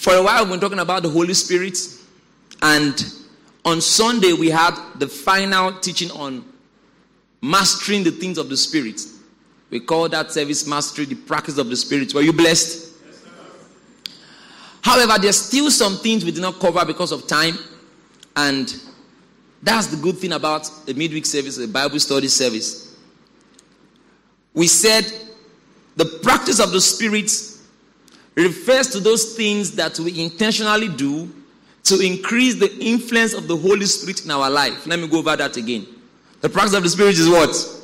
For a while, we've been talking about the Holy Spirit, and on Sunday, we had the final teaching on mastering the things of the Spirit. We call that service mastery, the practice of the Spirit. Were you blessed? However, there's still some things we did not cover because of time, and that's the good thing about the midweek service, a Bible study service. We said the practice of the Spirit refers to those things that we intentionally do to increase the influence of the Holy Spirit in our life. Let me go over that again. The practice of the Spirit is what?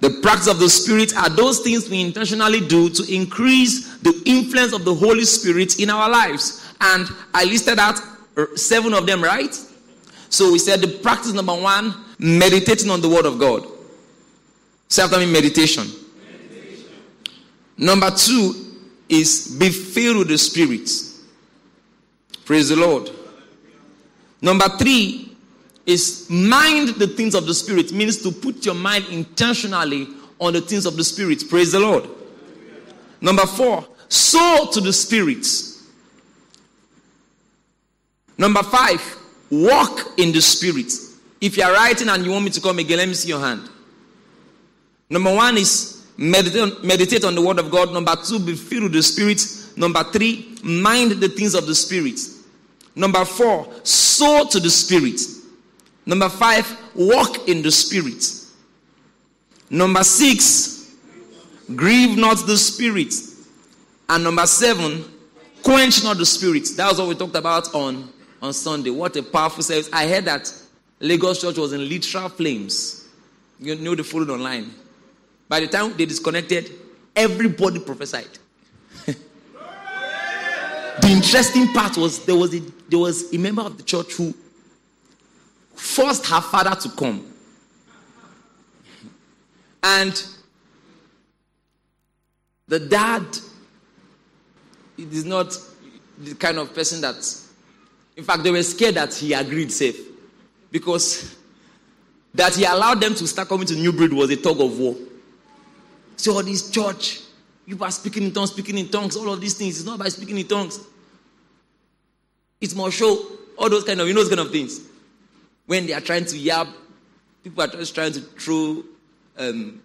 The practice of the Spirit are those things we intentionally do to increase the influence of the Holy Spirit in our lives. And I listed out uh, seven of them, right? So we said the practice number one, meditating on the Word of God. Say after me, meditation. meditation. Number two is be filled with the Spirit. Praise the Lord. Number three is mind the things of the spirit means to put your mind intentionally on the things of the spirit praise the lord number four sow to the spirit number five walk in the spirit if you are writing and you want me to come again let me see your hand number one is meditate, meditate on the word of god number two be filled with the spirit number three mind the things of the spirit number four sow to the spirit Number five, walk in the Spirit. Number six, grieve not the Spirit. And number seven, quench not the Spirit. That was what we talked about on, on Sunday. What a powerful service. I heard that Lagos Church was in literal flames. You know the followed online. By the time they disconnected, everybody prophesied. the interesting part was there was a, there was a member of the church who forced her father to come. And the dad is not the kind of person that, in fact, they were scared that he agreed safe because that he allowed them to start coming to New Breed was a tug of war. So all this church, you are speaking in tongues, speaking in tongues, all of these things. It's not by speaking in tongues. It's more show, all those kind of, you know, those kind of things when they are trying to yab, people are just trying to throw um,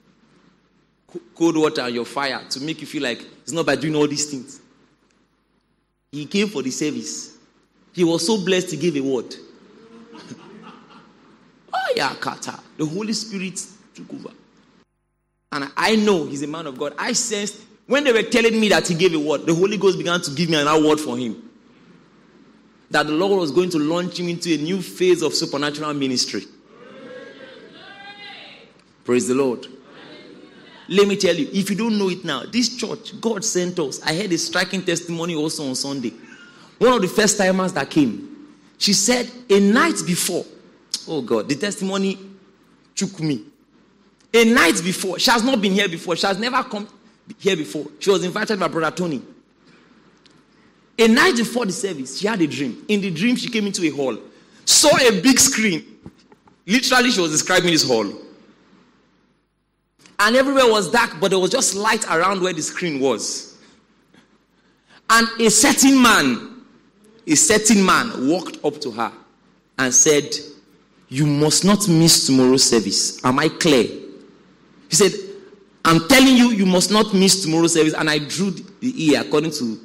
cold water on your fire to make you feel like it's not by doing all these things. He came for the service. He was so blessed to give a word. oh, yeah, Kata. The Holy Spirit took over. And I know he's a man of God. I sensed when they were telling me that he gave a word, the Holy Ghost began to give me an word for him that the Lord was going to launch him into a new phase of supernatural ministry. Praise the Lord. Let me tell you, if you don't know it now, this church, God sent us. I heard a striking testimony also on Sunday. One of the first timers that came, she said, a night before, oh God, the testimony took me. A night before, she has not been here before, she has never come here before. She was invited by Brother Tony. A night before the service, she had a dream. In the dream, she came into a hall, saw a big screen. Literally, she was describing this hall. And everywhere was dark, but there was just light around where the screen was. And a certain man, a certain man walked up to her and said, You must not miss tomorrow's service. Am I clear? He said, I'm telling you, you must not miss tomorrow's service. And I drew the ear according to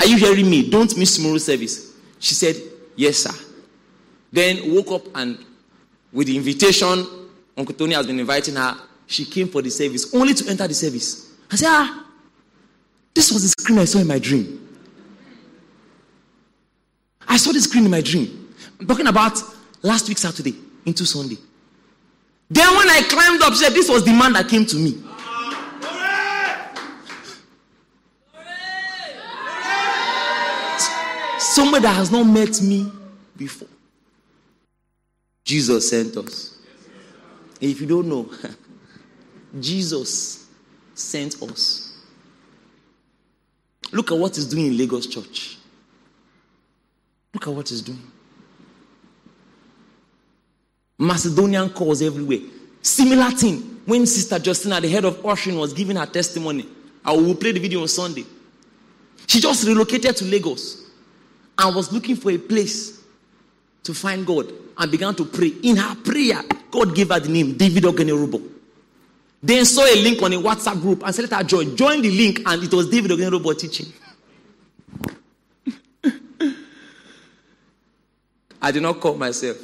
are you hearing me? Don't miss tomorrow's service. She said, Yes, sir. Then woke up and with the invitation, Uncle Tony has been inviting her. She came for the service, only to enter the service. I said, Ah, this was the screen I saw in my dream. I saw the screen in my dream. I'm talking about last week, Saturday, into Sunday. Then when I climbed up, said, This was the man that came to me. Somebody that has not met me before. Jesus sent us. If you don't know, Jesus sent us. Look at what he's doing in Lagos Church. Look at what he's doing. Macedonian calls everywhere. Similar thing when Sister Justina, the head of ushering, was giving her testimony. I will play the video on Sunday. She just relocated to Lagos and was looking for a place to find God and began to pray. In her prayer, God gave her the name David Ogenerubo. Then saw a link on a WhatsApp group and said, Let her join. Join the link, and it was David Ogenerubo teaching. I did not call myself.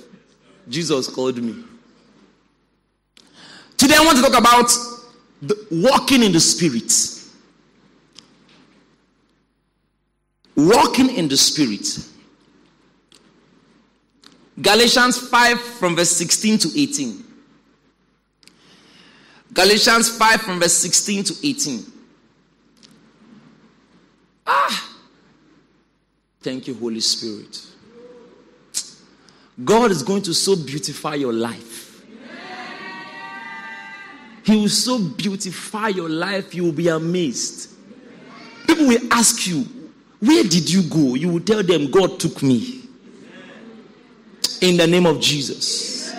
Jesus called me. Today I want to talk about the, walking in the Spirit. Walking in the Spirit. Galatians 5 from verse 16 to 18. Galatians 5 from verse 16 to 18. Ah! Thank you, Holy Spirit. God is going to so beautify your life. He will so beautify your life, you will be amazed. People will ask you, Where did you go? You will tell them, God took me. In the name of Jesus.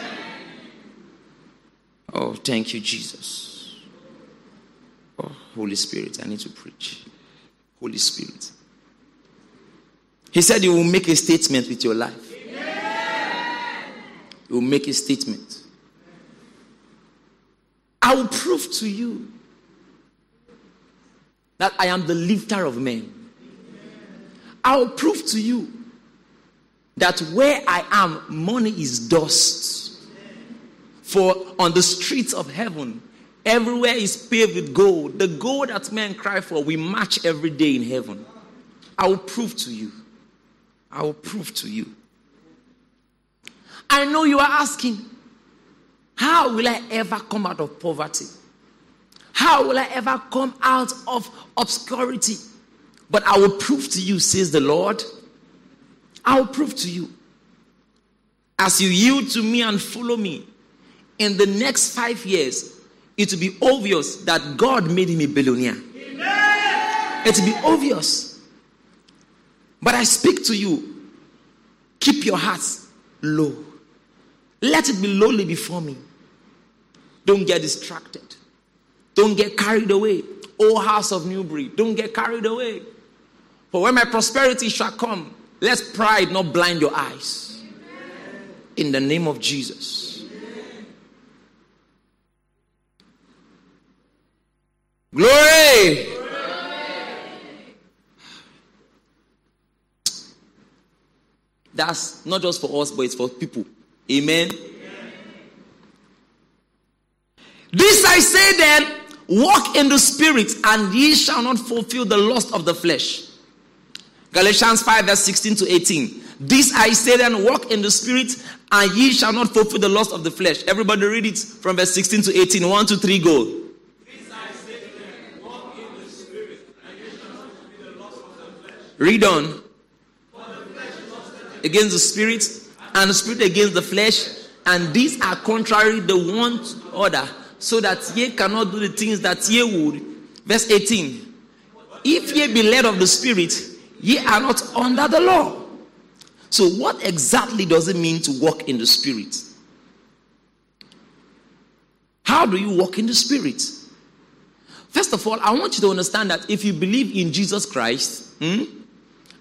Oh, thank you, Jesus. Oh, Holy Spirit, I need to preach. Holy Spirit. He said, You will make a statement with your life you will make a statement. I will prove to you that I am the lifter of men. I will prove to you that where I am, money is dust. For on the streets of heaven, everywhere is paved with gold. The gold that men cry for, we match every day in heaven. I will prove to you. I will prove to you I know you are asking, how will I ever come out of poverty? How will I ever come out of obscurity? But I will prove to you, says the Lord. I will prove to you. As you yield to me and follow me, in the next five years, it will be obvious that God made him a billionaire. It will be obvious. But I speak to you, keep your hearts low. Let it be lowly before me. Don't get distracted. Don't get carried away. O house of New Breed, don't get carried away. For when my prosperity shall come, let pride not blind your eyes. In the name of Jesus. Glory! That's not just for us, but it's for people. Amen. This I say then, walk in the spirit, and ye shall not fulfill the lust of the flesh. Galatians 5, verse 16 to 18. This I say then, walk in the spirit, and ye shall not fulfill the lust of the flesh. Everybody read it from verse 16 to 18. One, two, three, go. Read on. Against the spirit, and spirit against the flesh, and these are contrary the one other, so that ye cannot do the things that ye would. Verse 18. If ye be led of the spirit, ye are not under the law. So, what exactly does it mean to walk in the spirit? How do you walk in the spirit? First of all, I want you to understand that if you believe in Jesus Christ hmm,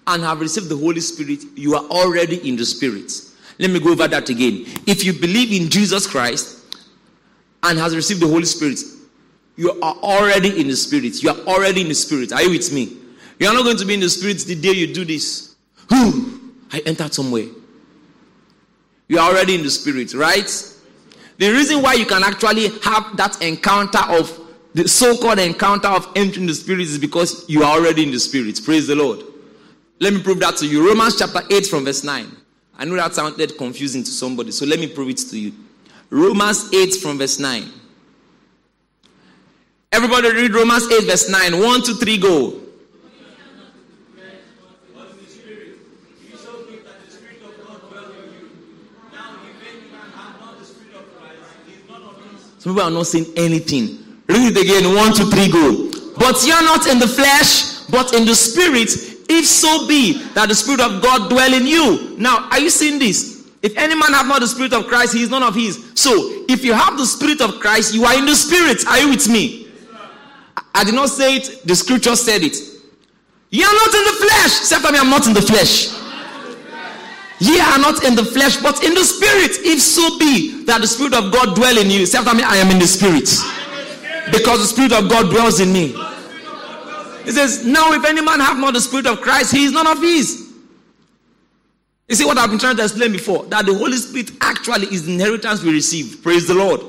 and have received the Holy Spirit, you are already in the spirit. Let me go over that again. If you believe in Jesus Christ and has received the Holy Spirit, you are already in the Spirit. You are already in the Spirit. Are you with me? You are not going to be in the Spirit the day you do this. Who? I entered somewhere. You are already in the Spirit, right? The reason why you can actually have that encounter of the so called encounter of entering the Spirit is because you are already in the Spirit. Praise the Lord. Let me prove that to you. Romans chapter 8 from verse 9. I know that sounded confusing to somebody, so let me prove it to you. Romans 8 from verse 9. Everybody read Romans 8, verse 9. 1, 2, 3, go. Some people are not saying anything. Read it again. One, two, three, go. But you're not in the flesh, but in the spirit, if so be that the Spirit of God dwell in you. Now, are you seeing this? If any man have not the Spirit of Christ, he is none of his. So, if you have the spirit of Christ, you are in the spirit. Are you with me? I did not say it, the scripture said it. You are not in the flesh. After me, I'm not in the flesh. Ye are not in the flesh, but in the spirit. If so be that the spirit of God dwell in you. Say after me, I am in the spirit. Because the spirit of God dwells in me. He says, Now if any man have not the spirit of Christ, he is none of his. You see what I've been trying to explain before? That the Holy Spirit actually is the inheritance we receive. Praise the Lord.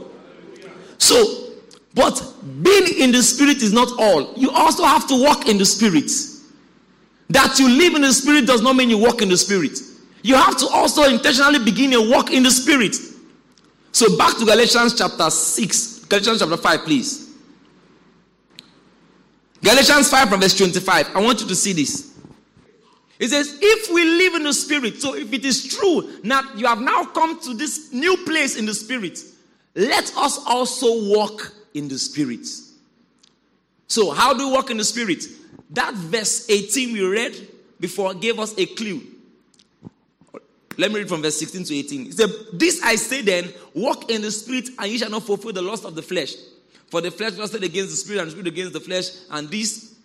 So, but being in the Spirit is not all. You also have to walk in the Spirit. That you live in the Spirit does not mean you walk in the Spirit. You have to also intentionally begin a walk in the Spirit. So, back to Galatians chapter 6, Galatians chapter 5, please. Galatians 5 from verse 25. I want you to see this. It says, if we live in the spirit, so if it is true that you have now come to this new place in the spirit, let us also walk in the spirit. So, how do we walk in the spirit? That verse 18 we read before gave us a clue. Let me read from verse 16 to 18. It said, This I say then, walk in the spirit, and ye shall not fulfill the lust of the flesh. For the flesh lusted against the spirit, and the spirit against the flesh, and these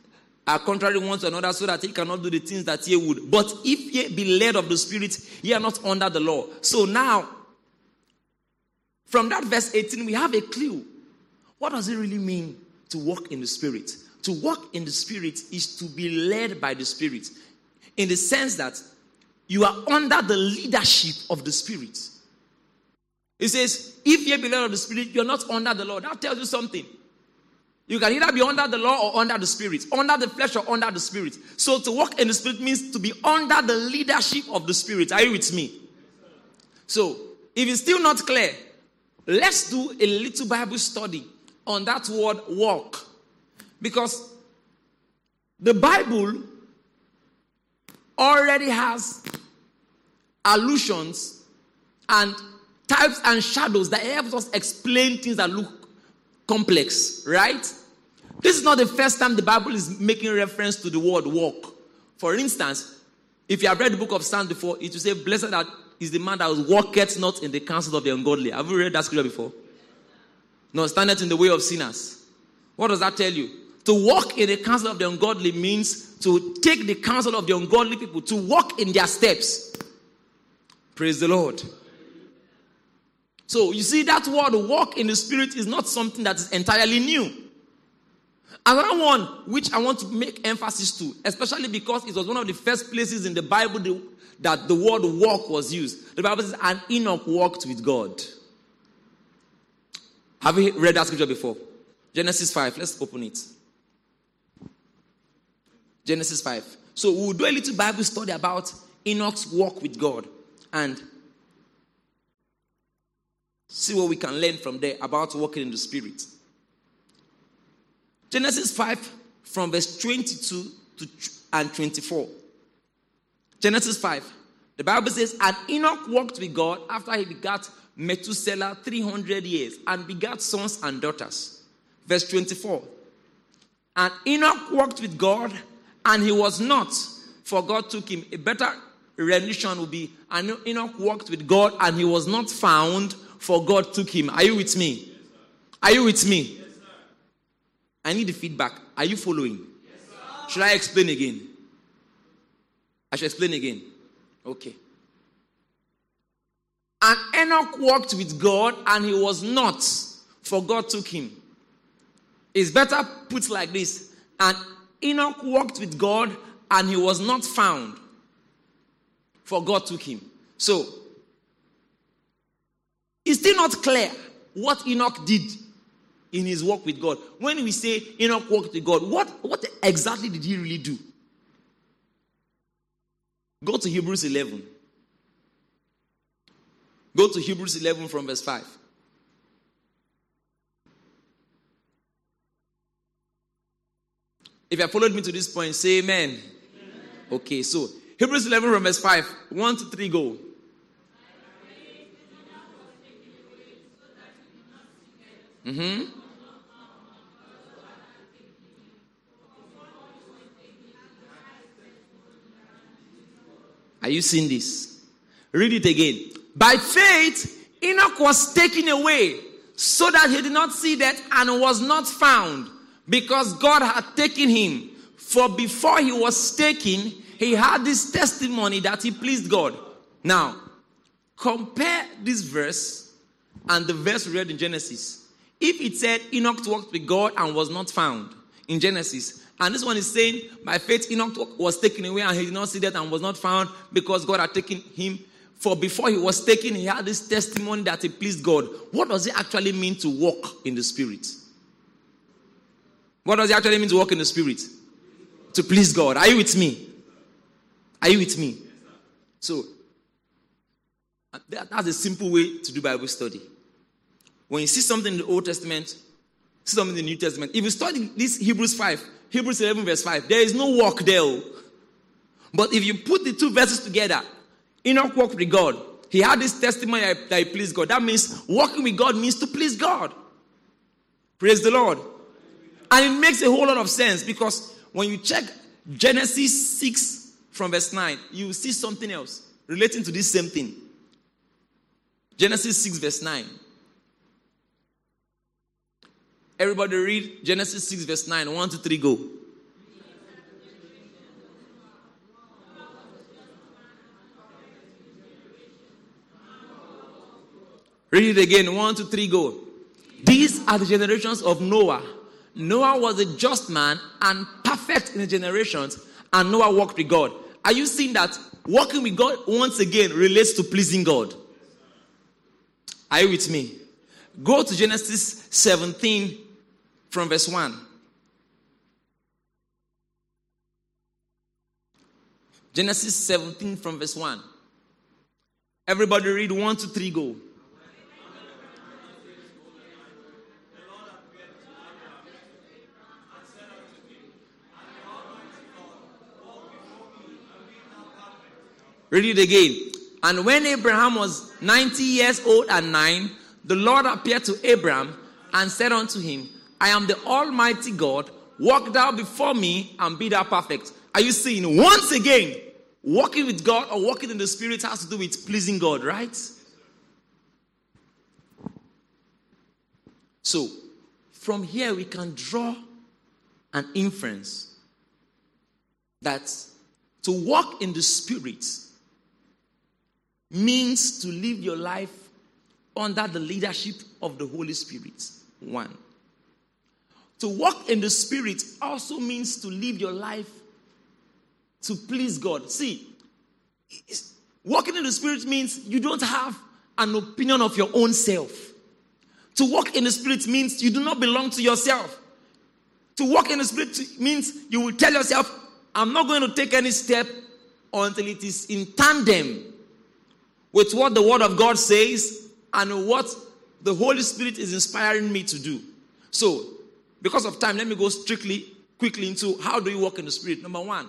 are contrary one to another, so that ye cannot do the things that ye would. But if ye be led of the Spirit, ye are not under the law. So now, from that verse 18, we have a clue. What does it really mean to walk in the Spirit? To walk in the Spirit is to be led by the Spirit, in the sense that you are under the leadership of the Spirit. It says, if ye be led of the Spirit, you're not under the law. That tells you something. You can either be under the law or under the spirit, under the flesh or under the spirit. So to walk in the spirit means to be under the leadership of the spirit. Are you with me? So if it's still not clear, let's do a little Bible study on that word walk. Because the Bible already has allusions and types and shadows that helps us explain things that look complex, right? This is not the first time the Bible is making reference to the word walk. For instance, if you have read the book of Psalms before, it will say, Blessed is the man that walketh not in the counsel of the ungodly. Have you read that scripture before? No, standeth in the way of sinners. What does that tell you? To walk in the counsel of the ungodly means to take the counsel of the ungodly people, to walk in their steps. Praise the Lord. So you see, that word walk in the spirit is not something that is entirely new. Another one which I want to make emphasis to, especially because it was one of the first places in the Bible that the word walk was used. The Bible says, and Enoch walked with God. Have you read that scripture before? Genesis 5. Let's open it. Genesis 5. So we'll do a little Bible study about Enoch's walk with God. And See what we can learn from there about walking in the Spirit. Genesis 5, from verse 22 to and 24. Genesis 5. The Bible says, And Enoch walked with God after he begat Methuselah 300 years and begat sons and daughters. Verse 24. And Enoch walked with God and he was not, for God took him. A better rendition would be, And Enoch walked with God and he was not found, for God took him. Are you with me? Are you with me? I need the feedback. Are you following? Should I explain again? I should explain again. Okay. And Enoch walked with God and he was not, for God took him. It's better put like this. And Enoch walked with God and he was not found, for God took him. So, it's still not clear what Enoch did in his walk with God. When we say Enoch walked with God, what, what exactly did he really do? Go to Hebrews 11. Go to Hebrews 11 from verse 5. If you have followed me to this point, say amen. amen. Okay, so Hebrews 11 from verse 5. 1 to 3 go. Mm-hmm. Are you seeing this? Read it again. By faith, Enoch was taken away so that he did not see death and was not found because God had taken him. For before he was taken, he had this testimony that he pleased God. Now, compare this verse and the verse read in Genesis. If it said Enoch walked with God and was not found in Genesis, and this one is saying, by faith, Enoch was taken away and he did not see that and was not found because God had taken him. For before he was taken, he had this testimony that he pleased God. What does it actually mean to walk in the Spirit? What does it actually mean to walk in the Spirit? To please God. Are you with me? Are you with me? So, that's a simple way to do Bible study. When you see something in the Old Testament, see something in the New Testament. If you study this Hebrews 5, Hebrews 11, verse 5, there is no work there. Oh. But if you put the two verses together, Enoch walked with God. He had this testimony that he pleased God. That means walking with God means to please God. Praise the Lord. And it makes a whole lot of sense because when you check Genesis 6 from verse 9, you see something else relating to this same thing. Genesis 6, verse 9. Everybody read Genesis 6, verse 9. 1 to 3, go. Read it again. 1 to 3, go. These are the generations of Noah. Noah was a just man and perfect in the generations, and Noah walked with God. Are you seeing that walking with God once again relates to pleasing God? Are you with me? Go to Genesis 17 from verse 1. Genesis 17 from verse 1. Everybody read 1 to 3, go. Read it again. And when Abraham was 90 years old and nine, the Lord appeared to Abraham and said unto him, I am the Almighty God. Walk thou before me and be thou perfect. Are you seeing? Once again, walking with God or walking in the Spirit has to do with pleasing God, right? So, from here we can draw an inference that to walk in the Spirit means to live your life under the leadership of the Holy Spirit. One. To walk in the Spirit also means to live your life to please God. See, walking in the Spirit means you don't have an opinion of your own self. To walk in the Spirit means you do not belong to yourself. To walk in the Spirit means you will tell yourself, I'm not going to take any step until it is in tandem with what the Word of God says and what the Holy Spirit is inspiring me to do. So, because of time, let me go strictly, quickly into how do you walk in the Spirit. Number one,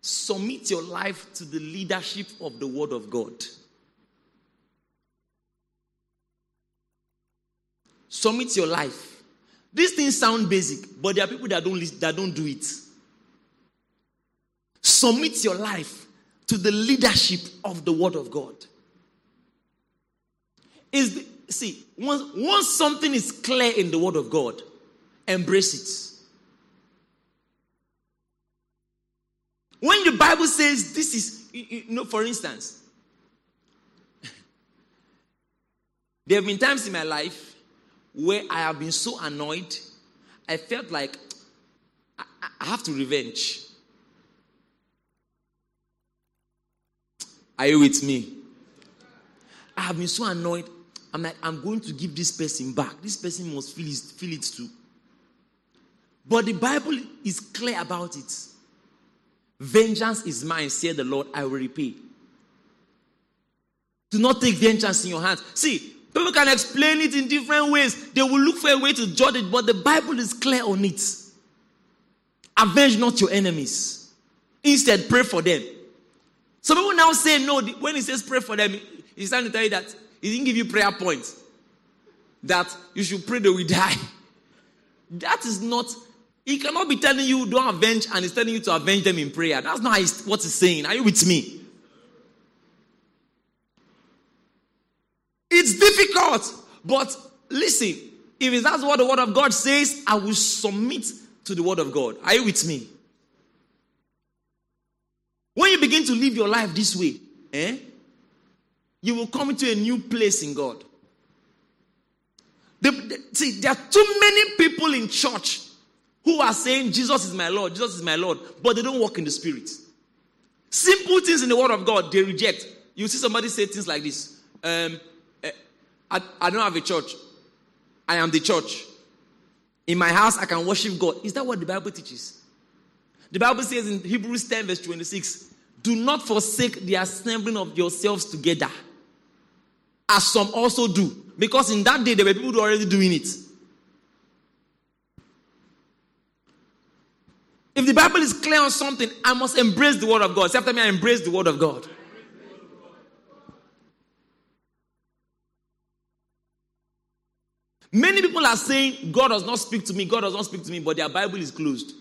submit your life to the leadership of the Word of God. Submit your life. These things sound basic, but there are people that don't, that don't do it. Submit your life to the leadership of the Word of God. Is the, see once once something is clear in the Word of God, embrace it. When the Bible says this is, you know, for instance, there have been times in my life where I have been so annoyed, I felt like I, I have to revenge. Are you with me? I have been so annoyed. I'm like, I'm going to give this person back. This person must feel it, feel it too. But the Bible is clear about it. Vengeance is mine, said the Lord, I will repay. Do not take vengeance in your hands. See, people can explain it in different ways. They will look for a way to judge it, but the Bible is clear on it. Avenge not your enemies. Instead, pray for them. Some people now say no. When he says pray for them, he's trying to tell you that he didn't give you prayer points. That you should pray that we die. That is not, he cannot be telling you don't avenge and he's telling you to avenge them in prayer. That's not what he's saying. Are you with me? It's difficult. But listen, if that's what the word of God says, I will submit to the word of God. Are you with me? When you begin to live your life this way, eh, you will come into a new place in God. The, the, see, there are too many people in church who are saying, Jesus is my Lord, Jesus is my Lord, but they don't walk in the Spirit. Simple things in the Word of God, they reject. You see somebody say things like this um, eh, I, I don't have a church, I am the church. In my house, I can worship God. Is that what the Bible teaches? The Bible says in Hebrews 10, verse 26, do not forsake the assembling of yourselves together, as some also do. Because in that day, there were people who were already doing it. If the Bible is clear on something, I must embrace the word of God. Say after me, I embrace the word of God. Many people are saying, God does not speak to me, God does not speak to me, but their Bible is closed.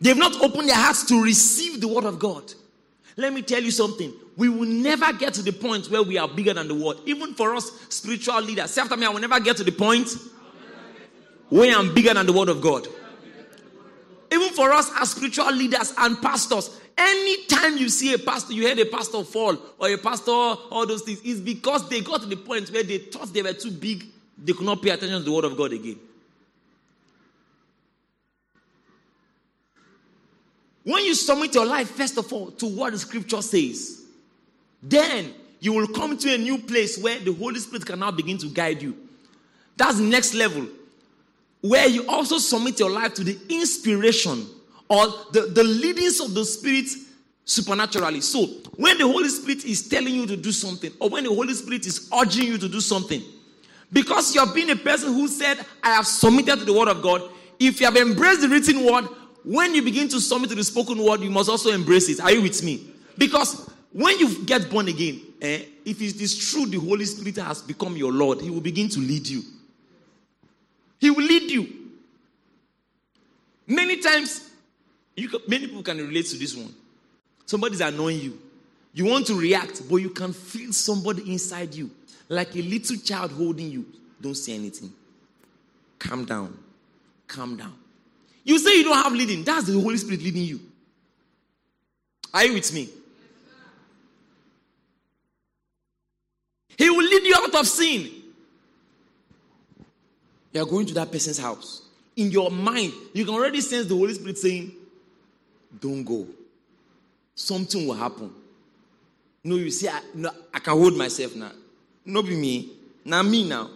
They've not opened their hearts to receive the word of God. Let me tell you something. We will never get to the point where we are bigger than the world. Even for us spiritual leaders. Say after me, I will never get to the point where I'm bigger than the word of God. Even for us as spiritual leaders and pastors, anytime you see a pastor, you heard a pastor fall or a pastor, all those things, it's because they got to the point where they thought they were too big, they could not pay attention to the word of God again. When you submit your life, first of all, to what the scripture says, then you will come to a new place where the Holy Spirit can now begin to guide you. That's the next level where you also submit your life to the inspiration or the, the leadings of the Spirit supernaturally. So, when the Holy Spirit is telling you to do something, or when the Holy Spirit is urging you to do something, because you have been a person who said, I have submitted to the Word of God, if you have embraced the written Word, when you begin to submit to the spoken Word, you must also embrace it. Are you with me? Because when you get born again, eh, if it is true the Holy Spirit has become your Lord, He will begin to lead you. He will lead you. Many times, you can, many people can relate to this one. Somebody's annoying you. You want to react, but you can feel somebody inside you, like a little child holding you. Don't say anything. Calm down. Calm down. You say you don't have leading. That's the Holy Spirit leading you. Are you with me? He will lead you out of sin. You are going to that person's house. In your mind, you can already sense the Holy Spirit saying, Don't go. Something will happen. No, you see, I, no, I can hold myself now. Not be me. Now, me now.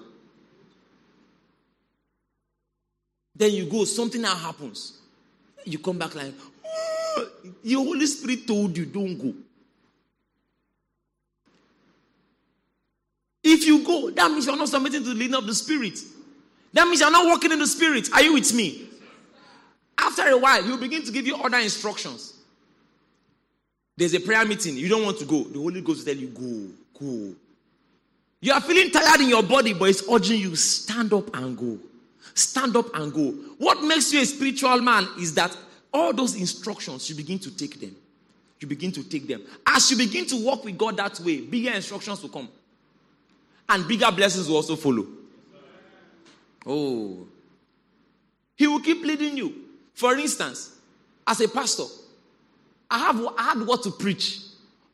Then you go, something now happens. You come back like, oh, the Holy Spirit told you, don't go. If you go, that means you're not submitting to the leading of the Spirit. That means you're not walking in the Spirit. Are you with me? After a while, he'll begin to give you other instructions. There's a prayer meeting. You don't want to go. The Holy Ghost will tell you, go, go. You are feeling tired in your body, but it's urging you, stand up and go. Stand up and go. What makes you a spiritual man is that all those instructions, you begin to take them. You begin to take them. As you begin to walk with God that way, bigger instructions will come. And bigger blessings will also follow. Oh. He will keep leading you. For instance, as a pastor, I have I had what to preach.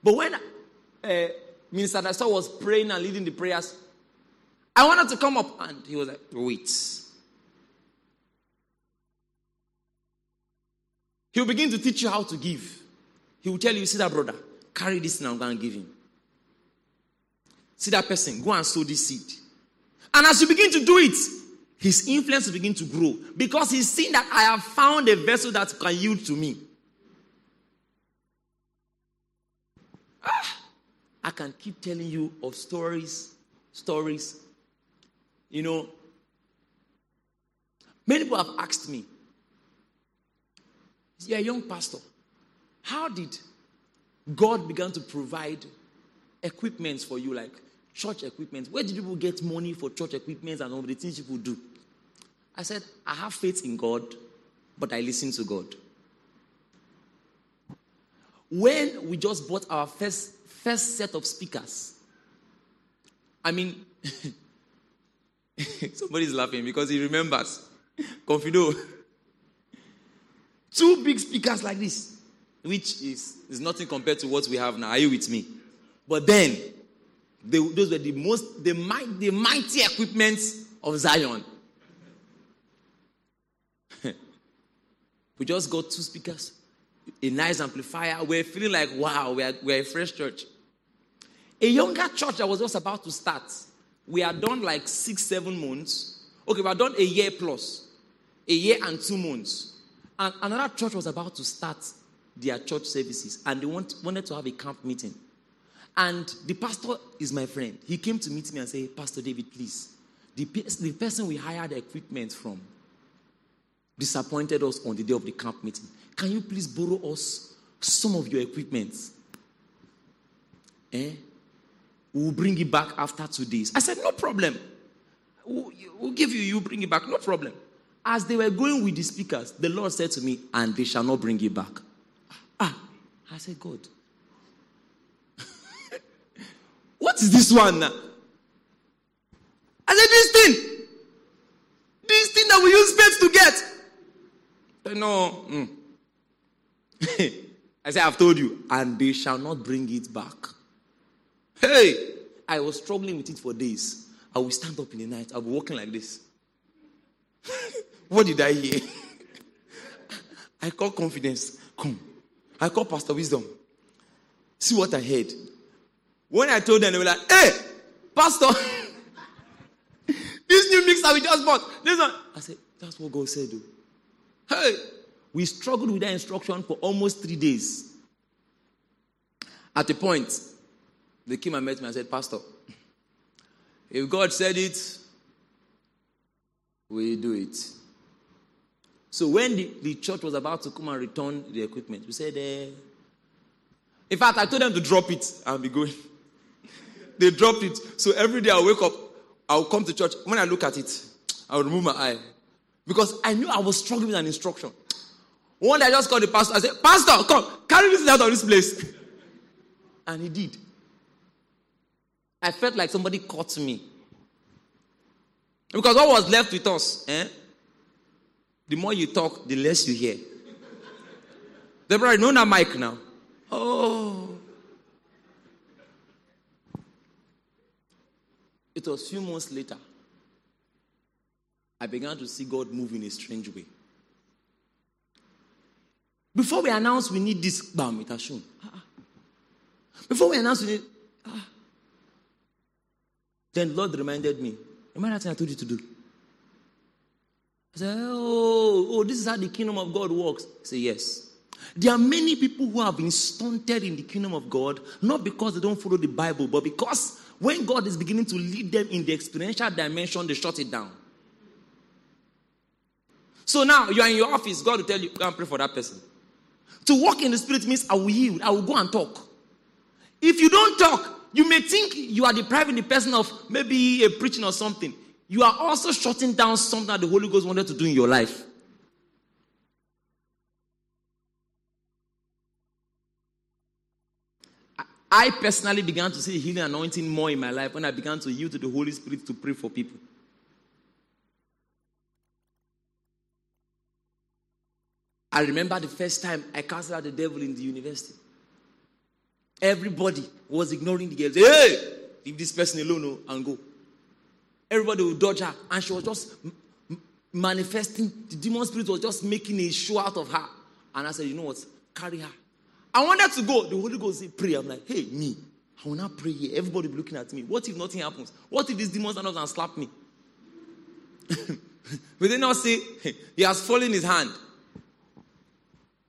But when uh, Minister Dasa was praying and leading the prayers, I wanted to come up and he was like, wait. He'll begin to teach you how to give. He will tell you, see that brother, carry this now, go and give him. See that person, go and sow this seed. And as you begin to do it, his influence will begin to grow because he's seen that I have found a vessel that can yield to me. Ah, I can keep telling you of stories, stories. You know, many people have asked me, you're a young pastor. How did God begin to provide equipment for you, like church equipment? Where did people get money for church equipment and all the things people do? I said, I have faith in God, but I listen to God. When we just bought our first, first set of speakers, I mean, somebody's laughing because he remembers. Confido. Two big speakers like this, which is, is nothing compared to what we have now. Are you with me? But then, they, those were the most, the, might, the mighty equipments of Zion. we just got two speakers, a nice amplifier. We're feeling like, wow, we're, we're a fresh church. A younger church that was just about to start, we had done like six, seven months. Okay, we had done a year plus, a year and two months. And another church was about to start their church services, and they want, wanted to have a camp meeting. And the pastor is my friend. He came to meet me and said, Pastor David, please, the, the person we hired the equipment from disappointed us on the day of the camp meeting. Can you please borrow us some of your equipment? Eh? We'll bring it back after two days. I said, No problem. We'll, we'll give you, you bring it back, no problem. As they were going with the speakers, the Lord said to me, And they shall not bring it back. Ah, I said, God. what is this one? I said, This thing. This thing that we use space to get. I know. Mm. I said, I've told you, and they shall not bring it back. Hey, I was struggling with it for days. I will stand up in the night. I'll be walking like this. what did I hear? I call confidence. Come. I call Pastor Wisdom. See what I heard. When I told them, they were like, hey, Pastor, this new mixer we just bought. This one. I said, that's what God said, though. Hey, we struggled with that instruction for almost three days. At a point, they came and met me and said, Pastor, if God said it, we do it. So when the, the church was about to come and return the equipment, we said, eh. in fact, I told them to drop it and be going. they dropped it. So every day I'll wake up, I'll come to church. When I look at it, I'll remove my eye. Because I knew I was struggling with an instruction. One day I just called the pastor. I said, Pastor, come, carry this out of this place. And he did. I felt like somebody caught me. Because what was left with us, eh? The more you talk, the less you hear. Deborah, you know that mic now. Oh. It was a few months later. I began to see God move in a strange way. Before we announced we need this, bam, it has shown. Before we announced we need, ah. Then Lord reminded me, remember that thing I told you to do? I said, oh, oh, this is how the kingdom of God works. I said, yes. There are many people who have been stunted in the kingdom of God, not because they don't follow the Bible, but because when God is beginning to lead them in the experiential dimension, they shut it down. So now you are in your office, God will tell you, go and pray for that person. To walk in the spirit means I will yield, I will go and talk. If you don't talk, you may think you are depriving the person of maybe a preaching or something. You are also shutting down something that the Holy Ghost wanted to do in your life. I personally began to see healing anointing more in my life when I began to yield to the Holy Spirit to pray for people. I remember the first time I cast out the devil in the university. Everybody was ignoring the girls. Hey, leave this person alone oh, and go. Everybody would dodge her, and she was just manifesting. The demon spirit was just making a show out of her. And I said, you know what? Carry her. I wanted to go. The Holy Ghost said, pray. I'm like, hey, me. I will not pray here. Everybody be looking at me. What if nothing happens? What if this demon stand up and slap me? but they not say, he has fallen his hand.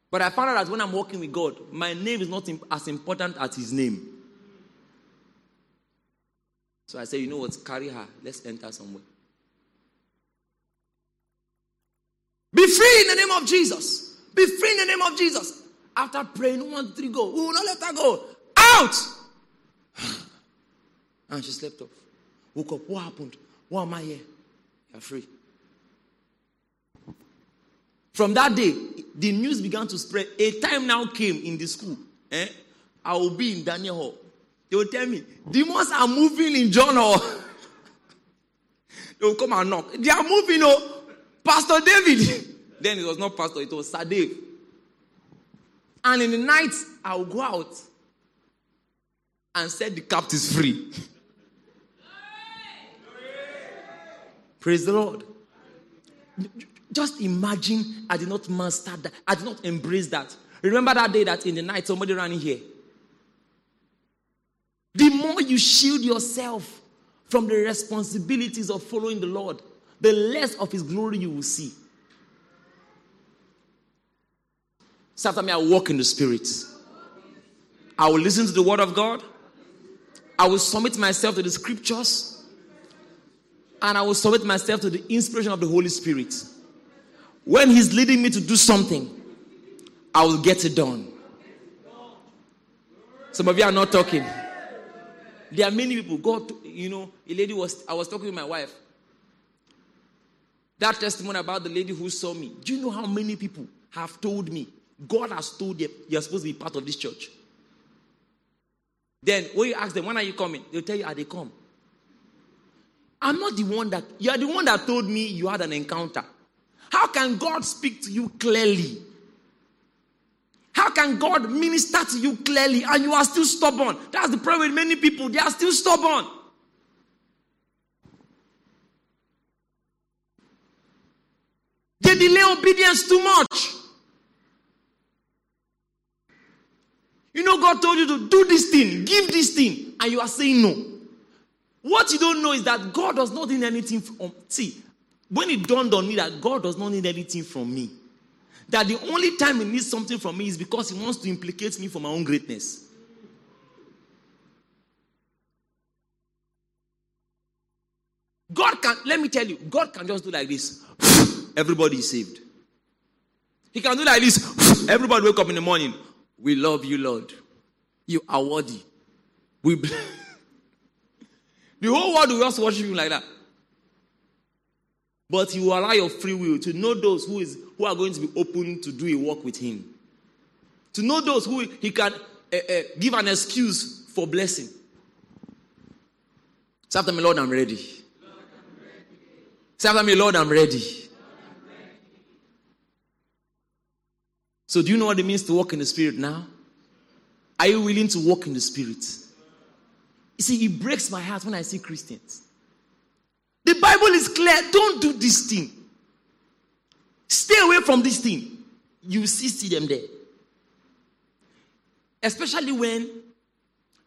But I found out that when I'm walking with God, my name is not as important as his name. So I said, you know what? Carry her. Let's enter somewhere. Be free in the name of Jesus. Be free in the name of Jesus. After praying, one, three, go. We will not let her go. Out! And she slept off. Woke up. What happened? Why am I here? You're free. From that day, the news began to spread. A time now came in the school. Eh? I will be in Daniel Hall. They will tell me, demons are moving in John or oh. they will come and knock. They are moving, oh, Pastor David. then it was not Pastor, it was Sir. And in the night, I will go out and set the captives free. Praise the Lord. Just imagine I did not master that. I did not embrace that. Remember that day that in the night somebody ran in here. The more you shield yourself from the responsibilities of following the Lord, the less of His glory you will see. So me, I walk in the Spirit. I will listen to the Word of God. I will submit myself to the Scriptures. And I will submit myself to the inspiration of the Holy Spirit. When He's leading me to do something, I will get it done. Some of you are not talking. There are many people. God, you know, a lady was, I was talking to my wife. That testimony about the lady who saw me. Do you know how many people have told me, God has told them you're supposed to be part of this church? Then when you ask them, when are you coming? They'll tell you, are they come? I'm not the one that, you're the one that told me you had an encounter. How can God speak to you clearly can God minister to you clearly and you are still stubborn? That's the problem with many people. They are still stubborn. They delay obedience too much. You know, God told you to do this thing, give this thing, and you are saying no. What you don't know is that God does not need anything from. See, when it dawned on me that God does not need anything from me, that the only time he needs something from me is because he wants to implicate me for my own greatness. God can, let me tell you, God can just do like this. Everybody is saved. He can do like this. Everybody wake up in the morning. We love you, Lord. You are worthy. We the whole world will just worship you like that. But you will allow your free will to know those who, is, who are going to be open to do a work with Him. To know those who He can uh, uh, give an excuse for blessing. Say after me, Lord, I'm ready. Say after me, Lord, I'm ready. So, do you know what it means to walk in the Spirit now? Are you willing to walk in the Spirit? You see, it breaks my heart when I see Christians the Bible is clear. Don't do this thing. Stay away from this thing. You see, see them there. Especially when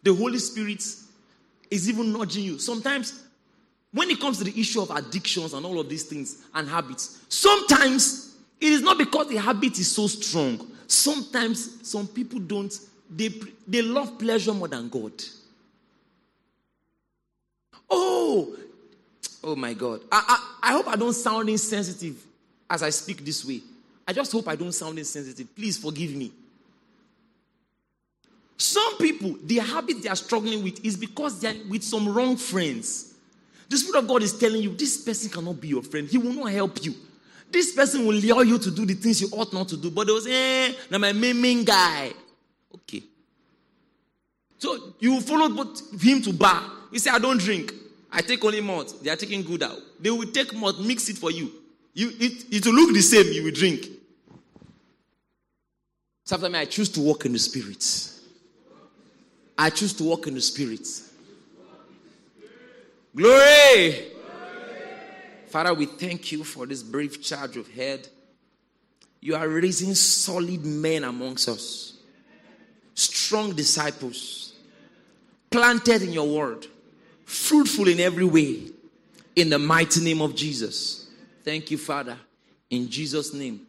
the Holy Spirit is even nudging you. Sometimes, when it comes to the issue of addictions and all of these things and habits, sometimes it is not because the habit is so strong. Sometimes some people don't, they, they love pleasure more than God. Oh, Oh my God. I, I, I hope I don't sound insensitive as I speak this way. I just hope I don't sound insensitive. Please forgive me. Some people, the habit they are struggling with is because they are with some wrong friends. The Spirit of God is telling you this person cannot be your friend. He will not help you. This person will lure you to do the things you ought not to do. But they will say, eh, now my main, main guy. Okay. So you follow him to bar. You say, I don't drink. I take only malt. They are taking Gulder. They will take malt, mix it for you. You it, it will look the same, you will drink. Sometimes I choose to walk in the spirit. I choose to walk in the spirit. Glory! Father, we thank you for this brief charge of head. You are raising solid men amongst us, strong disciples, planted in your word fruitful in every way. In the mighty name of Jesus. Thank you, Father. In Jesus' name.